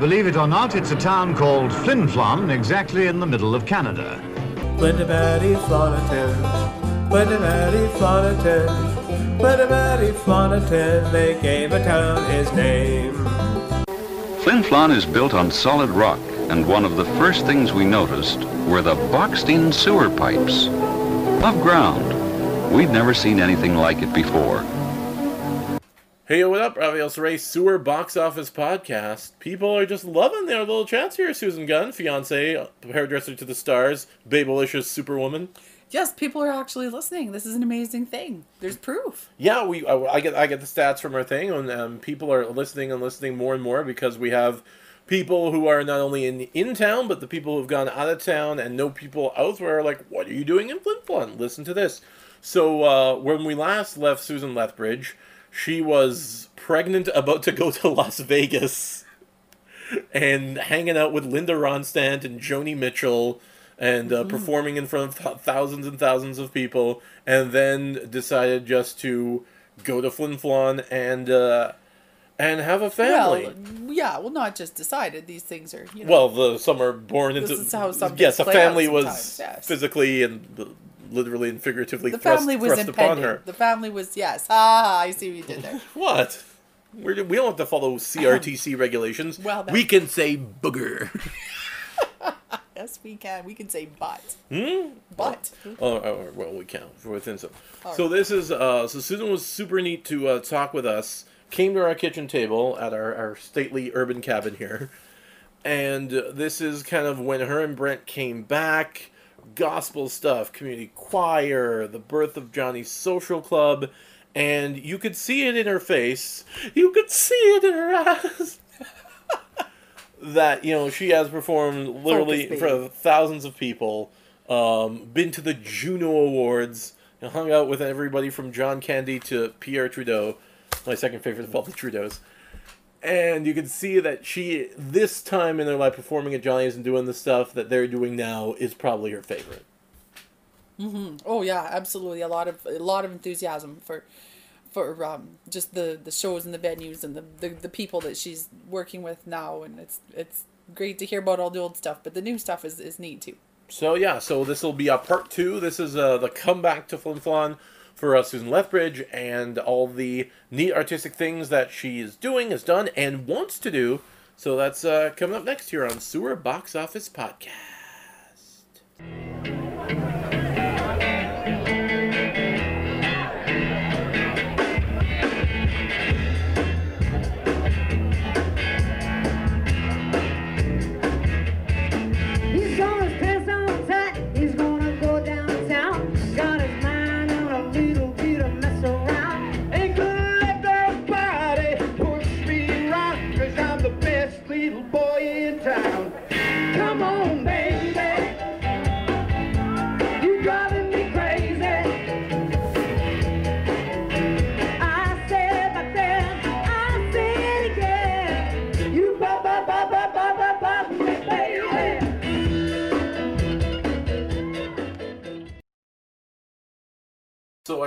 Believe it or not, it's a town called Flin Flon, exactly in the middle of Canada. They gave a town his name. Flin Flon is built on solid rock, and one of the first things we noticed were the boxed-in sewer pipes. Above ground. We'd never seen anything like it before. Hey, what up, Rafael Saray, Sewer Box Office Podcast. People are just loving their little chance here. Susan Gunn, fiance, hairdresser to the stars, babelicious superwoman. Yes, people are actually listening. This is an amazing thing. There's proof. Yeah, we I, I get I get the stats from our thing, and um, people are listening and listening more and more because we have people who are not only in in town, but the people who've gone out of town and know people elsewhere. Are like, what are you doing in Flin Flon? Listen to this. So uh, when we last left Susan Lethbridge she was pregnant, about to go to Las Vegas, and hanging out with Linda Ronstadt and Joni Mitchell, and uh, mm-hmm. performing in front of th- thousands and thousands of people, and then decided just to go to Flin Flon and. Uh, and have a family. Well, yeah, well, not just decided. These things are, you know. Well, the some are born into. This is how some yes, a family was yes. physically and literally and figuratively the thrust, family was thrust upon her. The family was yes. Ah, I see what you did there. what? We're, we do not have to follow CRTC regulations. Well, we can say booger. yes, we can. We can say butt. Hmm? Butt. Oh, oh, well, we can within some. Right. So this is uh, so Susan was super neat to uh, talk with us. Came to our kitchen table at our, our stately urban cabin here, and this is kind of when her and Brent came back gospel stuff, community choir, the birth of Johnny's social club, and you could see it in her face. You could see it in her eyes. that you know she has performed literally for thousands of people, um, been to the Juno Awards, hung out with everybody from John Candy to Pierre Trudeau, my second favorite of all the Trudeaus and you can see that she this time in their life performing at Johnny's and doing the stuff that they're doing now is probably her favorite. Mm-hmm. Oh yeah, absolutely. A lot of a lot of enthusiasm for for um, just the the shows and the venues and the, the the people that she's working with now, and it's it's great to hear about all the old stuff, but the new stuff is is neat too. So yeah, so this will be a part two. This is uh, the comeback to Flin Flon for uh, Susan Lethbridge and all the neat artistic things that she is doing, has done, and wants to do. So that's uh, coming up next here on Sewer Box Office Podcast.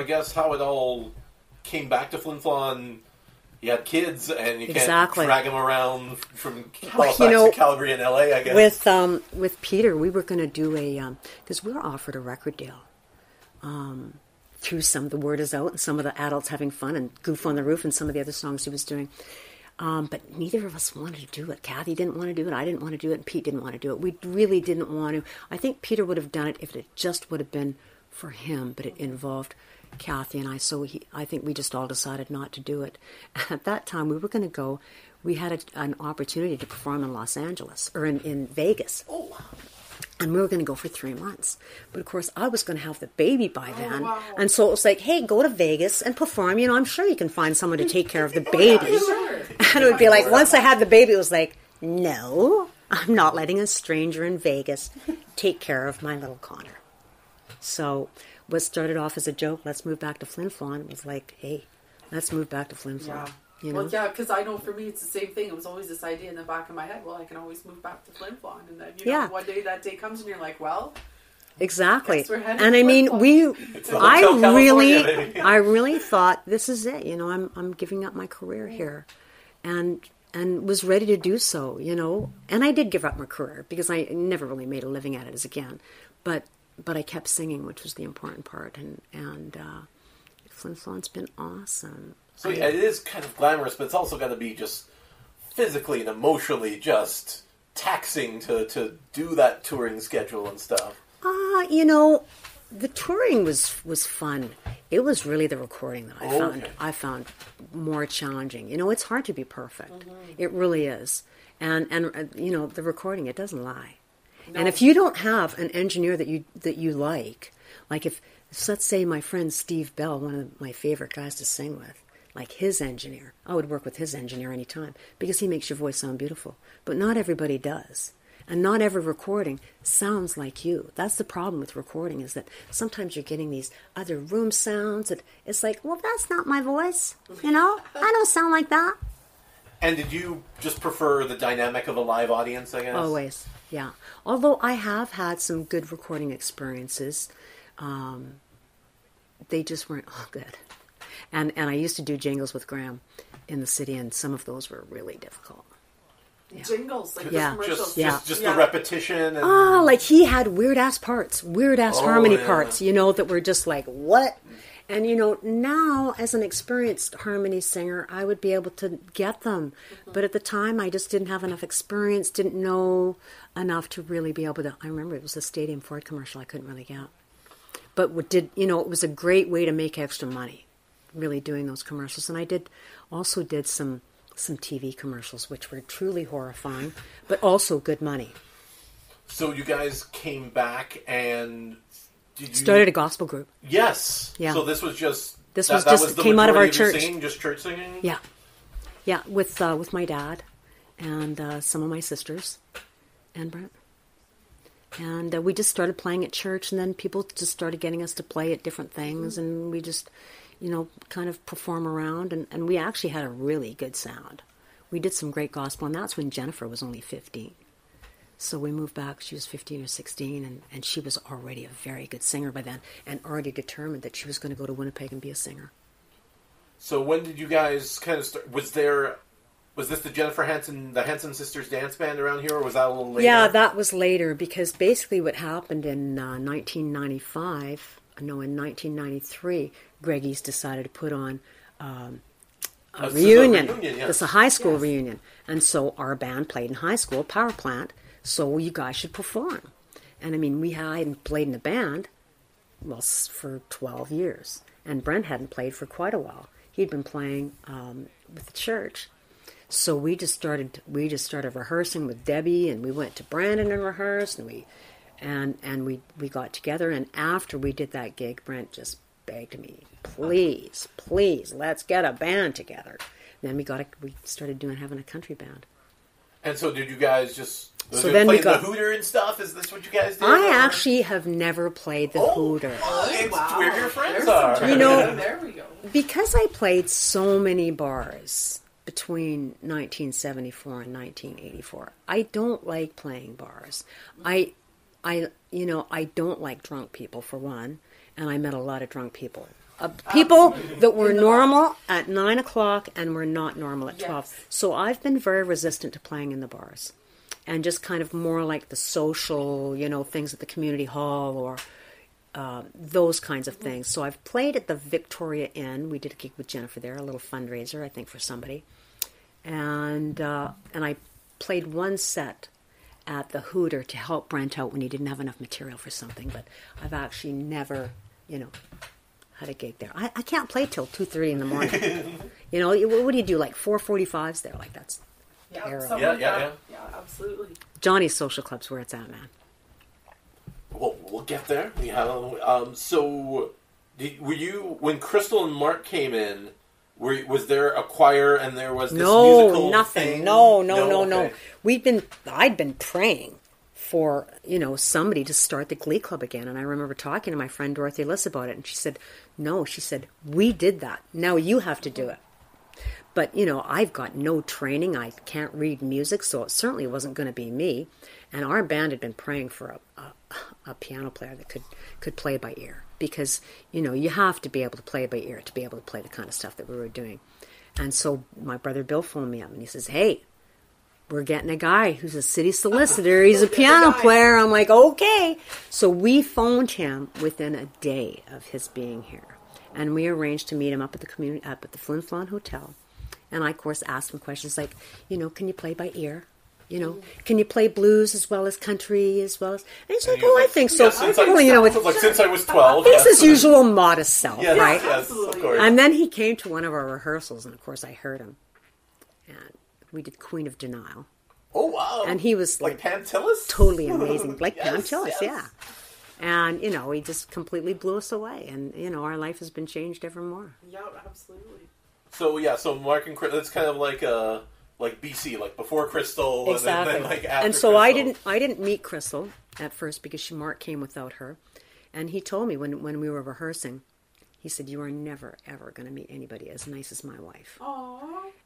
I guess how it all came back to Flin Flon. You had kids, and you exactly. can't drag them around from Halifax well, you know, to Calgary and LA. I guess with um, with Peter, we were going to do a because um, we were offered a record deal. Um, through some, the word is out, and some of the adults having fun and goof on the roof, and some of the other songs he was doing. Um, but neither of us wanted to do it. Kathy didn't want to do it. I didn't want to do it. And Pete didn't want to do it. We really didn't want to. I think Peter would have done it if it just would have been for him, but it involved Kathy and I, so he, I think we just all decided not to do it. At that time, we were going to go. We had a, an opportunity to perform in Los Angeles or in, in Vegas. Oh, wow. And we were going to go for three months. But of course, I was going to have the baby by oh, then. Oh, wow. And so it was like, hey, go to Vegas and perform. You know, I'm sure you can find someone to take care of the baby. yeah, sure. And it would be like, once I had the baby, it was like, no, I'm not letting a stranger in Vegas take care of my little Connor. So what started off as a joke, let's move back to Flin Flon, was like, hey, let's move back to Flin Flon. Yeah. You know? Well, yeah, because I know for me it's the same thing. It was always this idea in the back of my head. Well, I can always move back to Flin Flon, and then you know, yeah. one day that day comes and you're like, well, exactly. And I mean, we, I really, I really thought this is it. You know, I'm I'm giving up my career here, and and was ready to do so, you know. And I did give up my career because I never really made a living at it as again, but but I kept singing, which was the important part. And and uh, Flin Flon's been awesome. So yeah, it is kind of glamorous, but it's also got to be just physically and emotionally just taxing to to do that touring schedule and stuff. Ah, you know, the touring was was fun. It was really the recording that I Oh, found. I found more challenging. You know, it's hard to be perfect. It really is. And and uh, you know, the recording it doesn't lie. And if you don't have an engineer that you that you like, like if so let's say my friend Steve Bell, one of my favorite guys to sing with, like his engineer, I would work with his engineer anytime because he makes your voice sound beautiful. But not everybody does. And not every recording sounds like you. That's the problem with recording is that sometimes you're getting these other room sounds that it's like, well, that's not my voice. You know, I don't sound like that. And did you just prefer the dynamic of a live audience? I guess Always, yeah. Although I have had some good recording experiences, um, they just weren't all good. And and I used to do jingles with Graham in the city, and some of those were really difficult. Jingles, like Yeah. commercials. Just, Yeah. just, just Yeah. the repetition. And, Ah, like he had weird ass parts, weird ass Oh, harmony yeah. parts, you know, that were just like, what? And you know, now as an experienced harmony singer, I would be able to get them. Uh-huh. But at the time, I just didn't have enough experience, didn't know enough to really be able to. I remember it was a Stadium Ford commercial I couldn't really get. But what did, you know, it was a great way to make extra money, really doing those commercials. And I did, also did some some TV commercials, which were truly horrifying, but also good money. so you guys came back and you Started a gospel group. Yes. Yeah. So this was just This that, was just- the came out of our your church. Singing, just church singing. Yeah, yeah, with uh, with my dad and uh, some of my sisters and Brent, and uh, we just started playing at church, and then people just started getting us to play at different things, and we just, you know, kind of perform around, and, and we actually had a really good sound. We did some great gospel, and that's when Jennifer was only fifteen. So we moved back. She was 15 or 16, and, and she was already a very good singer by then, and already determined that she was going to go to Winnipeg and be a singer. So when did you guys kind of start? Was there? Was this the Jennifer Hanson, the Hanson sisters dance band around here, or was that a little later? Yeah, that was later because basically what happened in uh, 1995, no, in 1993, Greggy's decided to put on um, a this is a reunion. reunion. This is a high school reunion. And so our band played in high school, Power Plant, so you guys should perform. And I mean, we hadn't played in a band, well, for 12 years. And Brent hadn't played for quite a while. He'd been playing um, with the church. So we just started we just started rehearsing with Debbie and we went to Brandon and rehearsed and we and and we we got together and after we did that gig Brent just begged me please please let's get a band together then we got a, we started doing having a country band And so did you guys just? So you then we playing got- the Hooter and stuff. Is this what you guys did? I or- actually have never played the Oh, Hooter oh, it's wow. where your friends There's are. You know- there we go. because I played so many bars between 1974 and 1984. I don't like playing bars. I, I, you know, I don't like drunk people for one, and I met a lot of drunk people. Uh, people that were normal at nine o'clock and were not normal at twelve. Yes. So I've been very resistant to playing in the bars, and just kind of more like the social, you know, things at the community hall or uh, those kinds of things. So I've played at the Victoria Inn. We did a gig with Jennifer there, a little fundraiser, I think, for somebody, and uh, and I played one set at the Hooter to help Brent out when he didn't have enough material for something. But I've actually never, you know, had a gig there. I, I can't play till two thirty in the morning. you know, what, what do you do? Like four forty fives there? Like that's Yeah, Arrow. something Yeah, yeah, yeah, absolutely. Johnny's social club's where it's at, man. Well, we'll get there. We have, um, so, did, were you when Crystal and Mark came in? Were, was there a choir and there was this no, musical nothing. thing? No, no, no, no. Okay. We've been. I'd been praying for you know somebody to start the Glee Club again, and I remember talking to my friend Dorothy Liss about it, and she said, "No," she said, "We did that. Now you have to do it." But you know, I've got no training. I can't read music, so it certainly wasn't going to be me. And our band had been praying for a, a, a piano player that could could play by ear, because you know you have to be able to play by ear to be able to play the kind of stuff that we were doing. And so my brother Bill phoned me up and he says, Hey, we're getting a guy who's a city solicitor. He's a piano player. I'm like, okay. So we phoned him within a day of his being here. And we arranged to meet him up at the community up at the Flin Flon Hotel. And I of course asked him questions like, you know, can you play by ear? You know, can you play blues as well as country as well as? And he's like, he was oh, I think so. yeah, since I- well, you know, it's, like since I was twelve. he's yeah. his usual modest self, Yes, right? yes, of course. And then he came to one of our rehearsals, and of course I heard him. And we did Queen of Denial. oh wow! And he was like Pantillis. totally amazing, like Yes, Pam yes. yeah. And you know, he just completely blew us away, and you know, our life has been changed ever more. Yeah, absolutely. So yeah, so Mark and Chris, it's kind of like uh like BC, like before Crystal, Exactly. and then, then like after. and so I didn't, I didn't meet Crystal at first because she Mark came without her, and he told me when when we were rehearsing, he said, "You are never ever going to meet anybody as nice as my wife." Aww.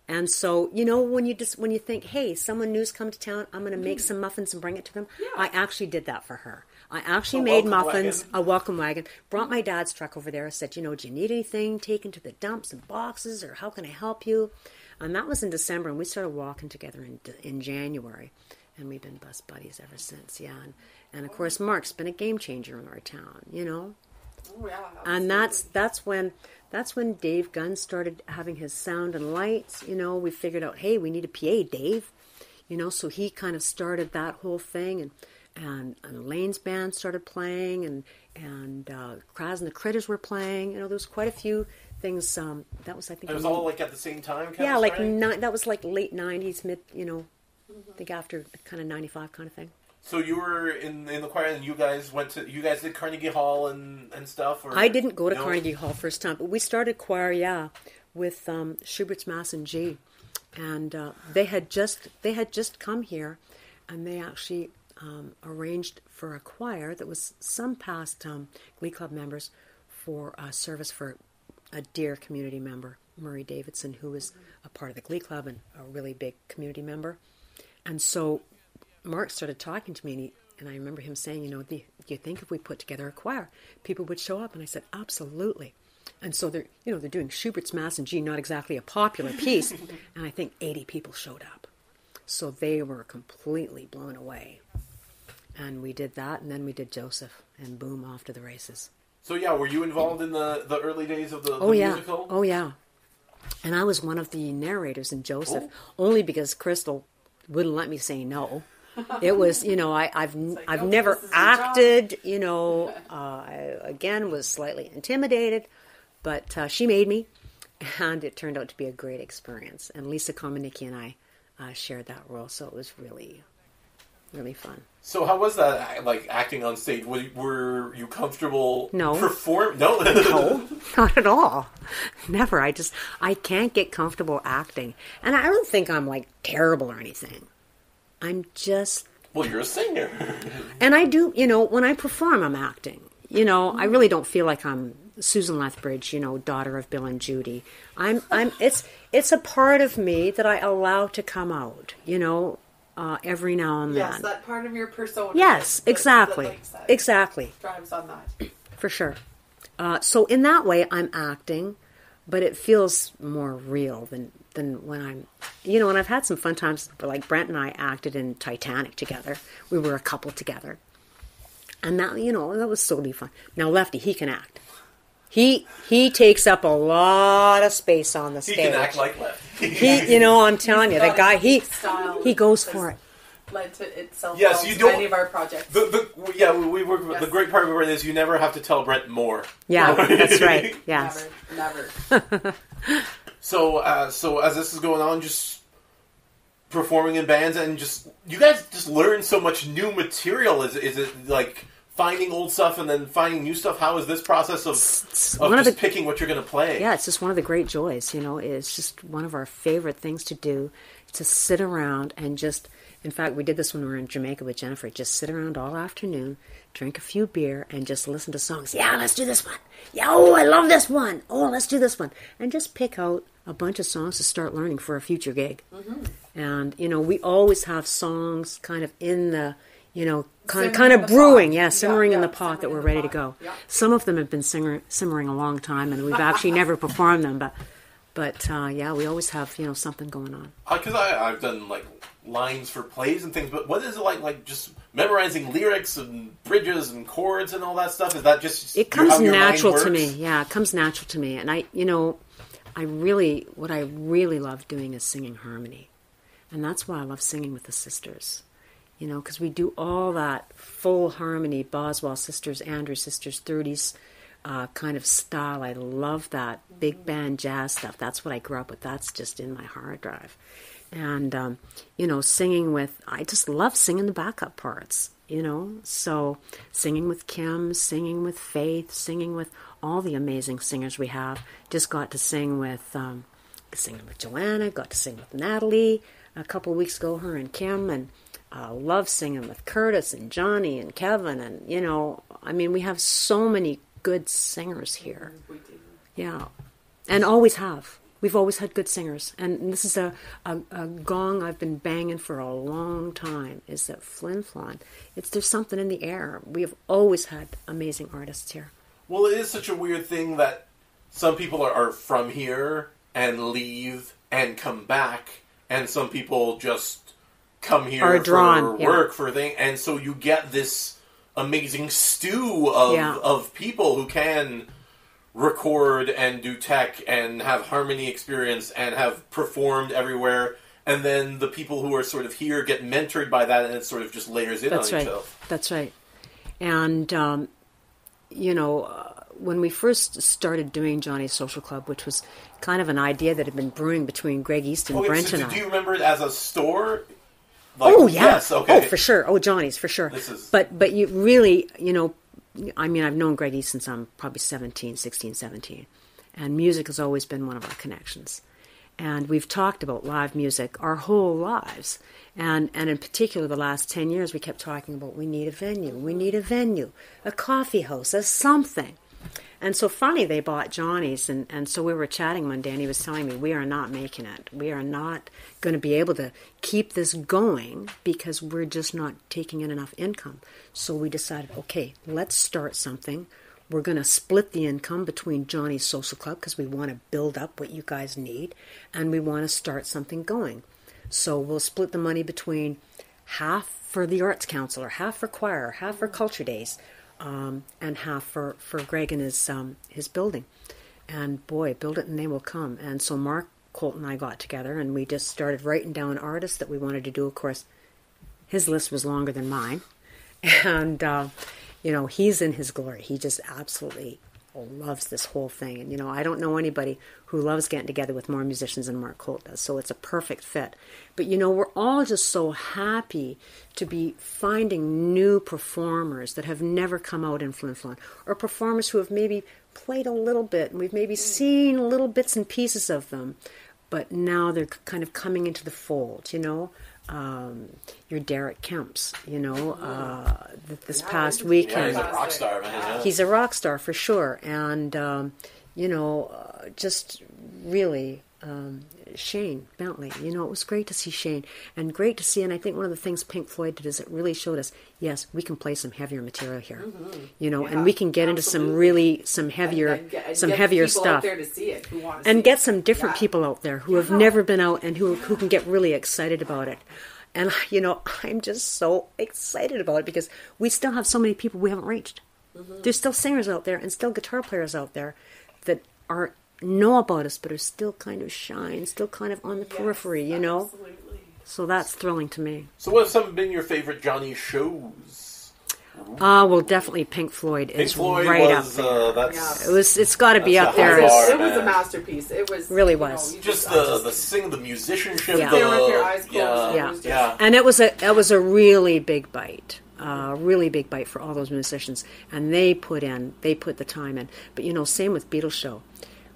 And so, you know, when you just when you think, "Hey, someone new's come to town, I'm going to make some muffins and bring it to them," Yeah. I actually did that for her. I actually A made muffins, wagon. a welcome wagon. Brought my dad's truck over there. Said, "You know, do you need anything taken to the dumps and boxes, or how can I help you?" And that was in December, and we started walking together in in January, and we've been best buddies ever since. Yeah, and, and of course, Mark's been a game changer in our town. You know, Oh yeah. and that's that's when that's when Dave Gunn started having his sound and lights. You know, we figured out, hey, we need a PA, Dave. You know, so he kind of started that whole thing, and and, and Lane's band started playing, and and uh, Kraz and the Critters were playing. You know, there was quite a few things. Um, that was I think It was in- all like at the same time. Kind yeah, of like ni- that was like late '90s, mid. You know, I think after kind of '95 kind of thing. So you were in in the choir, and you guys went to you guys did Carnegie Hall and and stuff. Or I didn't go to No? Carnegie Hall first time, but we started choir, yeah, with um, Schubert's Mass in G, and uh, they had just they had just come here, and they actually um, arranged for a choir that was some past um, Glee Club members for a service for a dear community member, Murray Davidson, who was a part of the Glee Club and a really big community member, and so Mark started talking to me, and, he, and I remember him saying, "You know, do you, do you think if we put together a choir, people would show up?" And I said, "Absolutely." And so they're, you know, they're doing Schubert's Mass in G, not exactly a popular piece, and I think 80 people showed up. So they were completely blown away. And we did that, and then we did Joseph, and boom, off to the races. So yeah, were you involved in the the early days of the, Oh yeah, musical? oh yeah. And I was one of the narrators in Joseph, Oh. only because Crystal wouldn't let me say no. It was, you know, I, I've I've nope, never this is your job. acted. You know, uh, I again was slightly intimidated, but uh, she made me, and it turned out to be a great experience. And Lisa Komanicki and I uh, shared that role, so it was really, really fun. So how was that like acting on stage? Were, were you comfortable? No. Perform? No. No, not at all. Never. I just I can't get comfortable acting, and I don't think I'm like terrible or anything. I'm just, well, you're a singer. and I do. You know, when I perform, I'm acting. You know, I really don't feel like I'm Susan Lethbridge. You know, daughter of Bill and Judy. I'm. I'm. It's. It's a part of me that I allow to come out. You know, uh, every now and then. Yes, that part of your persona. Yes, that- exactly. that, Exactly. Drives on that. for sure. Uh, so in that way, I'm acting, but it feels more real than than when I'm, you know. And I've had some fun times. Like Brent and I acted in Titanic together. We were a couple together, and that you know that was totally fun. Now Lefty, he can act. He he takes up a lot of space on the stage. he can act like left. he, you know, I'm telling you, the guy he style he goes for it. Led to itself. Yes, well you don't- Many of our projects. The, the, yeah, we, we work. The great part of it is you never have to tell Brent more. Yeah, that's right. Yes. Never, never. So, uh, so as this is going on, just performing in bands and just you guys just learn so much new material. Is is it like finding old stuff and then finding new stuff? How is this process of of one of just the- picking what you're going to play? Yeah, it's just one of the great joys, you know. It's just one of our favorite things to do to sit around and just in fact, we did this when we were in Jamaica with Jennifer, just sit around all afternoon, drink a few beer and just listen to songs. Yeah, let's do this one. Yeah, oh, I love this one. Oh, let's do this one. And just pick out a bunch of songs to start learning for a future gig. Mm-hmm. And, you know, we always have songs kind of in the you know, kind, kind of brewing, pot. yeah, Yeah, simmering in the pot that simmering we're in the ready to go. Yeah. Some of them have been singer, simmering a long time, and we've actually never performed them. But But uh, yeah, we always have you know something going on. Because I I've done like lines for plays and things, but what is it like? Like just memorizing lyrics and bridges and chords and all that stuff? Is that just It comes how your mind natural to me. Yeah, it comes natural to me, and I you know, I really what I really love doing is singing harmony, and that's why I love singing with the sisters. You know, because we do all that full harmony, Boswell sisters, Andrews sisters, 30s uh, kind of style. I love that big band jazz stuff. That's what I grew up with. That's just in my hard drive. And, um, you know, singing with, I just love singing the backup parts, you know. So singing with Kim, singing with Faith, singing with all the amazing singers we have. Just got to sing with, um, singing with Joanna, got to sing with Natalie a couple weeks ago, her and Kim, and uh, love singing with Curtis and Johnny and Kevin, and you know, I mean, we have so many good singers here. Yeah, and always have. We've always had good singers, and this is a, a, a gong I've been banging for a long time. Is that Flin Flon? It's there's something in the air. We have always had amazing artists here. Well, it is such a weird thing that some people are, are from here and leave and come back, and some people just come here Are for drawn, yeah. work for thing, and so you get this amazing stew of Yeah. of people who can record and do tech and have harmony experience and have performed everywhere. And then the people who are sort of here get mentored by that, and it sort of just layers in That's on right. itself. That's right. And um, you know, uh, when we first started doing Johnny's Social Club, which was kind of an idea that had been brewing between Greg East and Brent so and do I. you remember it as a store? Like, oh yeah. Yes. Okay. Oh, for sure. Oh, Johnny's for sure. Is- But but you really, you know, I mean, I've known Greg East since I'm probably 17, 16, 17. And music has always been one of our connections. And we've talked about live music our whole lives. And and in particular the last 10 years we kept talking about we need a venue. We need a venue, a coffee house, a something. And so funny they bought Johnny's and, and so we were chatting one day and he was telling me we are not making it. We are not going to be able to keep this going because we're just not taking in enough income. So we decided, okay, let's start something. We're going to split the income between Johnny's Social Club because we want to build up what you guys need and we want to start something going. So we'll split the money between half for the Arts Council, or half for choir, half for Culture Days, um, and half for, for Greg and his um, his building. And boy, build it and they will come. And so Mark Colt and I got together and we just started writing down artists that we wanted to do. Of course, his list was longer than mine, and uh, you know he's in his glory. He just absolutely loves this whole thing. And you know, I don't know anybody who loves getting together with more musicians than Mark Colt does. So it's a perfect fit. But you know, we're all just so happy to be finding new performers that have never come out in Flin Flon, or performers who have maybe played a little bit and we've maybe mm. seen little bits and pieces of them, but now they're kind of coming into the fold. You know. Um, your Derek Kemps, you know, uh, th- this past Yeah, weekend he's a rock star, man. yeah. he's a rock star for sure, and um, you know, uh, just really um, Shane Bentley. You know, it was great to see Shane, and great to see. And I think one of the things Pink Floyd did is it really showed us, yes, we can play some heavier material here. You know, and we can get into some really some heavier, And get- and some heavier stuff out there to see it, who want to and get it. some different Yeah. people out there who have never been out and who who can get really excited about it. And you know, I'm just so excited about it because we still have so many people we haven't reached. Mm-hmm. There's still singers out there and still guitar players out there that are know about us but are still kind of shy and still kind of on the periphery, you know. Absolutely. So that's thrilling to me. So, what have some been your favorite Johnny shows? Ah, well, definitely Pink Floyd Pink is Floyd right was up there. uh, that's It was. It's got to be up there. high as- bar. It was a masterpiece. It was Really you know, was. you just I the the sing, the musicianship, Yeah. the with your eyes closed, yeah, Yeah. just- yeah. And it was a it was a really big bite, uh, really big bite for all those musicians, and they put in they put the time in. But you know, same with Beatles show.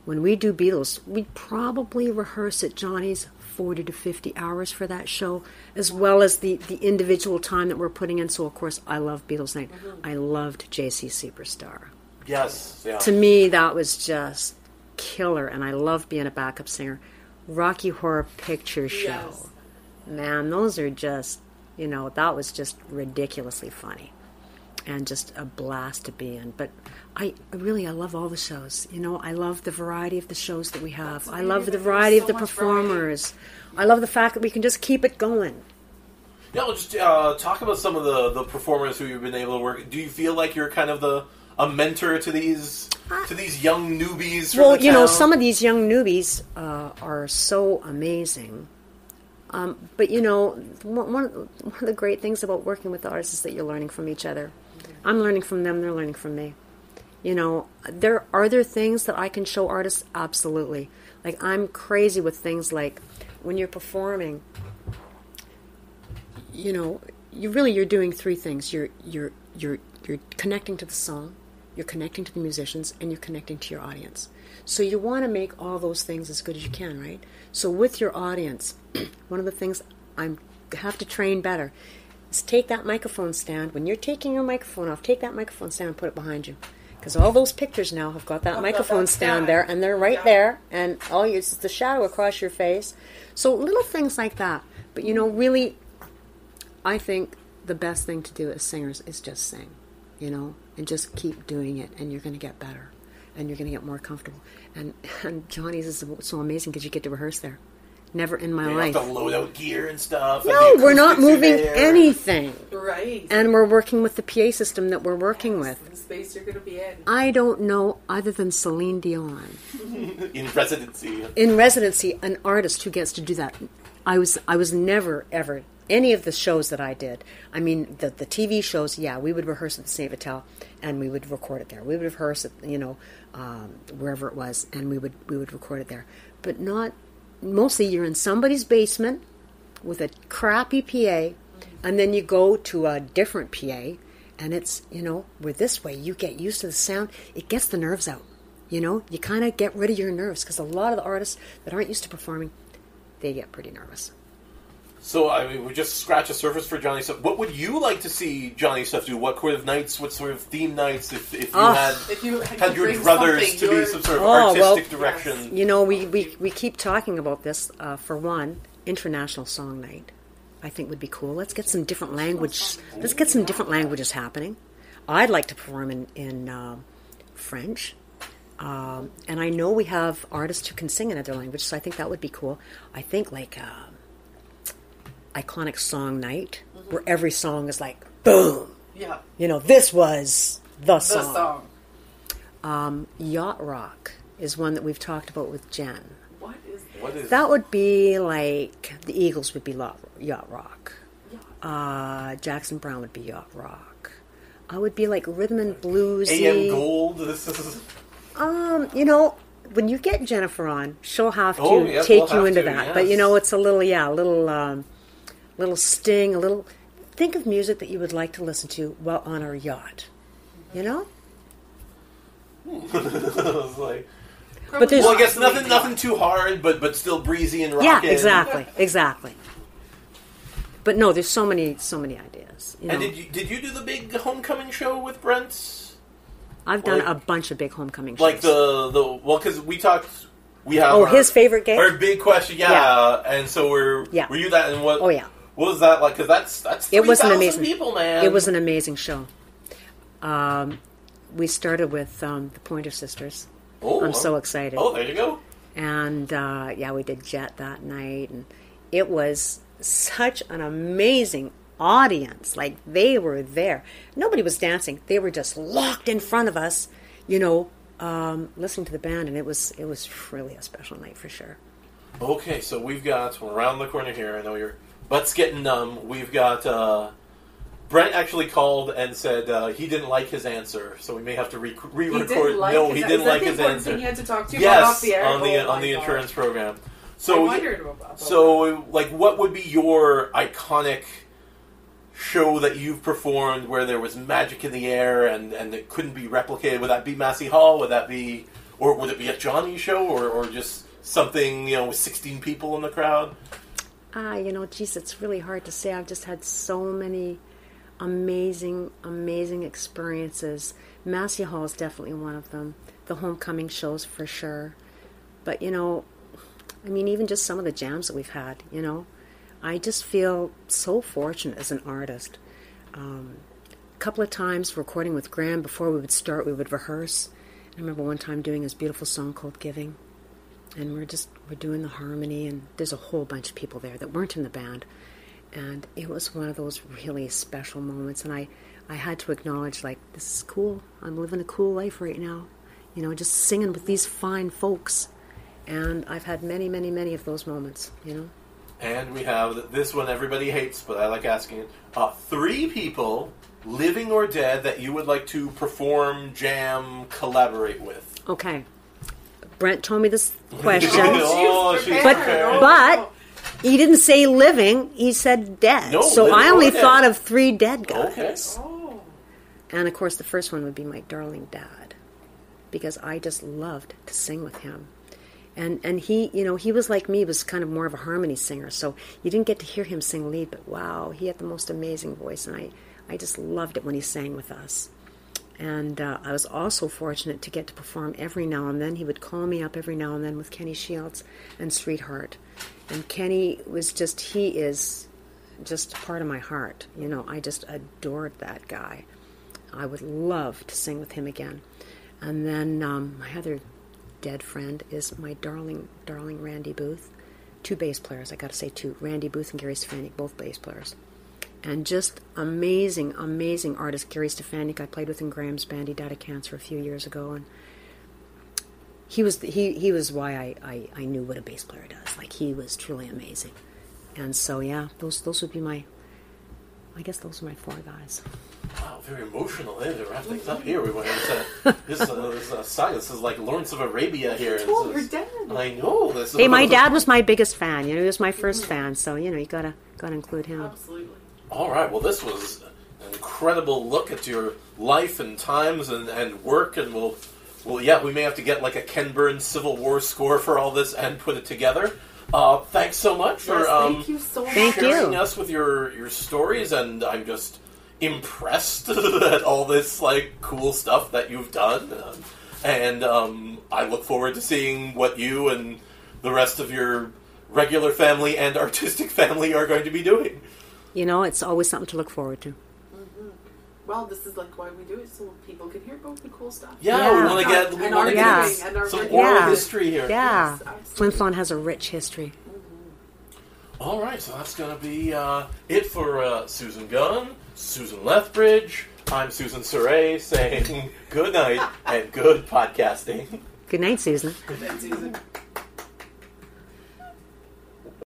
When we do Beatles, we probably rehearse at Johnny's forty to fifty hours for that show, as well as the the individual time that we're putting in. So of course, I love Beatles night. I loved JC Superstar. Yes, yeah. To me, that was just killer, and I love being a backup singer. Rocky Horror Picture Show Yes. man, those are just, you know, that was just ridiculously funny. and just a blast to be in. But I I really I love all the shows. You know, I love the variety of the shows that we have. I love the amazing. variety of the much variety. performers. I love the fact that we can just keep it going. Yeah, well, just uh, talk about some of the, the performers who you've been able to work. Do you feel like you're kind of the a mentor to these to these young newbies? Well, the you know, some of these young newbies uh, are so amazing. Um, but you know, one, one of the- one of the great things about working with artists is that you're learning from each other. I'm learning from them; they're learning from me. You know, there are there things that I can show artists absolutely. Like I'm crazy with things like when you're performing. You know, you really you're doing three things. You're you're you're you're connecting to the song, you're connecting to the musicians, and you're connecting to your audience. So you want to make all those things as good as you can, right? So with your audience, one of the things I'm have to train better is take that microphone stand. When you're taking your microphone off, take that microphone stand and put it behind you. Because all those pictures now have got that got microphone that stand stand. there, and they're right Yeah. there, and all you, it's the shadow across your face. So little things like that. But you know, mm. really, I think the best thing to do as singers is just sing, you know, and just keep doing it, and you're going to get better, and you're going to get more comfortable. And, and Johnny's is so amazing because you get to rehearse there. Never in my you life. have to load out gear and stuff. No, the we're not moving anything, Right. and we're working with the PA system that we're working with. the space you're gonna be in. I don't know other than Celine Dion in residency. in residency an artist who gets to do that. I was I was never ever any of the shows that I did. I mean the the TV shows. Yeah, we would rehearse at the Saint Vital and we would record it there. We would rehearse it, you know, um, wherever it was, and we would we would record it there. But not mostly. You're in somebody's basement with a crappy PA, and then you go to a different PA, and it's you know we're this way. You get used to the sound. It gets the nerves out. You know, you kind of get rid of your nerves because a lot of the artists that aren't used to performing, they get pretty nervous. So I mean, we just scratch the surface for Johnny stuff. What would you like to see Johnny stuff do? What sort of nights? What sort of theme nights? If, if you Oh. had If you had, had your brothers something, to be some sort of Oh, well, artistic direction. You know, we, we, we keep talking about this. Uh, for one, International Song Night, I think would be cool. Let's get some different language. Let's get some different languages happening. I'd like to perform in in um French, um, and I know we have artists who can sing in other languages, so I think that would be cool. I think like um iconic song night, where every song is like boom. Yeah. You know, this was the The song. song. Um, Yacht Rock is one that we've talked about with Jen. What is that? What is That would be like the Eagles would be lo- Yacht Rock. Uh, Jackson Browne would be Yacht Rock. I would be like rhythm and blues. AM Gold? This is Um, you know, when you get Jennifer on, she'll have to Oh, yes, take we'll you into to, that. But you know, it's a little yeah, a little um, little sting, a little. Think of music that you would like to listen to while on our yacht. You know. Like, But there's well, I guess nothing, nothing too hard, but but still breezy and Yeah, exactly, exactly. But no, there's so many, so many ideas. You know, And did you did you do the big homecoming show with Brent? I've done like- a bunch of big homecoming shows. Like the the well, because we talked. We have Oh, our- his favorite game. Our big question, yeah. Yeah. And so we're Yeah. Were you that? And what? Oh, yeah. What was that like? Because that's that's it was an 3,000 amazing people, man. It was an amazing show. Um, we started with um, the Pointer Sisters, Oh, I'm so oh. excited. Oh, there you go. and uh, yeah, we did Jet that night, and it was such an amazing audience. Like they were there. Nobody was dancing; they were just locked in front of us. You know, um, listening to the band, and it was it was really a special night for sure. Okay, so we've got we're around the corner here. I know your butt's getting numb. We've got uh, Brent actually called and said uh, he didn't like his answer, so we may have to re- re-record. like no, he didn't like his answer. Thing you had to talk to you about yes, off the air? on the Oh on the God. insurance program. I So wondered about that. So, like, what would be your iconic show that you've performed where there was magic in the air and, and it couldn't be replicated? Would that be Massey Hall? Would that be, or would it be a Johnny show, or, or just something you know with sixteen people in the crowd? Ah, you know, geez, it's really hard to say. I've just had so many amazing, amazing experiences. Massey Hall is definitely one of them. The homecoming shows for sure. But you know, I mean, even just some of the jams that we've had. You know, I just feel so fortunate as an artist um, couple of times recording with Graham before we would start, we would rehearse. I remember one time doing this beautiful song called Giving. And we're just we're doing the harmony and there's a whole bunch of people there that weren't in the band. And it was one of those really special moments and I, I had to acknowledge like this is cool. I'm living a cool life right now. You know, just singing with these fine folks. And I've had many, many, many of those moments, you know. And we have this one everybody hates, but I like asking it. Uh, three people, living or dead, that you would like to perform, jam, collaborate with. Okay. Brent told me this question. oh. But but he didn't say living. He said dead. No, so I or only dead. thought of three dead guys. Okay. Oh. And of course, the first one would be my darling dad, because I just loved to sing with him. And and he, you know, he was like me, was kind of more of a harmony singer. So you didn't get to hear him sing lead, but wow, he had the most amazing voice, and I I just loved it when he sang with us. And uh, I was also fortunate to get to perform every now and then. He would call me up every now and then with Kenny Shields and Streetheart. And Kenny was just, he is just part of my heart. You know, I just adored that guy. I would love to sing with him again. And then um, my other dead friend is my darling, darling Randy Booth. Two bass players, I got to say two. Randy Booth and Gary Stefanik, both bass players and just amazing, amazing artist. Gary Stefanik, I played with in Graham's band. He died of cancer a few years ago, and he was he he was why I, I, I knew what a bass player does. Like he was truly amazing, and so yeah, those those would be my. I guess those are my four guys. Wow, very emotional. They wrap things up here. We went into this, uh, this uh, side. This is like Lawrence of Arabia here. This told is- your dad. I know this. Hey, my dad was my biggest fan. You know, he was my first fan, so you know you gotta gotta include him. Absolutely. All right. Well, this was an incredible look at your life and times and, and work, and we'll, well, yeah, we may have to get like a Ken Burns Civil War score for all this and put it together. Uh, thanks so much for Yes, um, thank you so much. Thank you. sharing us with your your stories, and I'm just impressed at all this like cool stuff that you've done, and um, I look forward to seeing what you and the rest of your regular family and artistic family are going to be doing. You know, it's always something to look forward to. Well, this is like why we do it, so people can hear about the cool stuff. Yeah, Yeah. we want to get we and want our to Yeah. doing and our get some oral Yeah. history here. Yeah, Yes, absolutely. Flin Flon has a rich history. All right, so that's going to be uh, it for uh, Susan Gunn, Susan Lethbridge. I'm Susan Saray saying good night and good podcasting. Good night, Susan. Good night, Susan.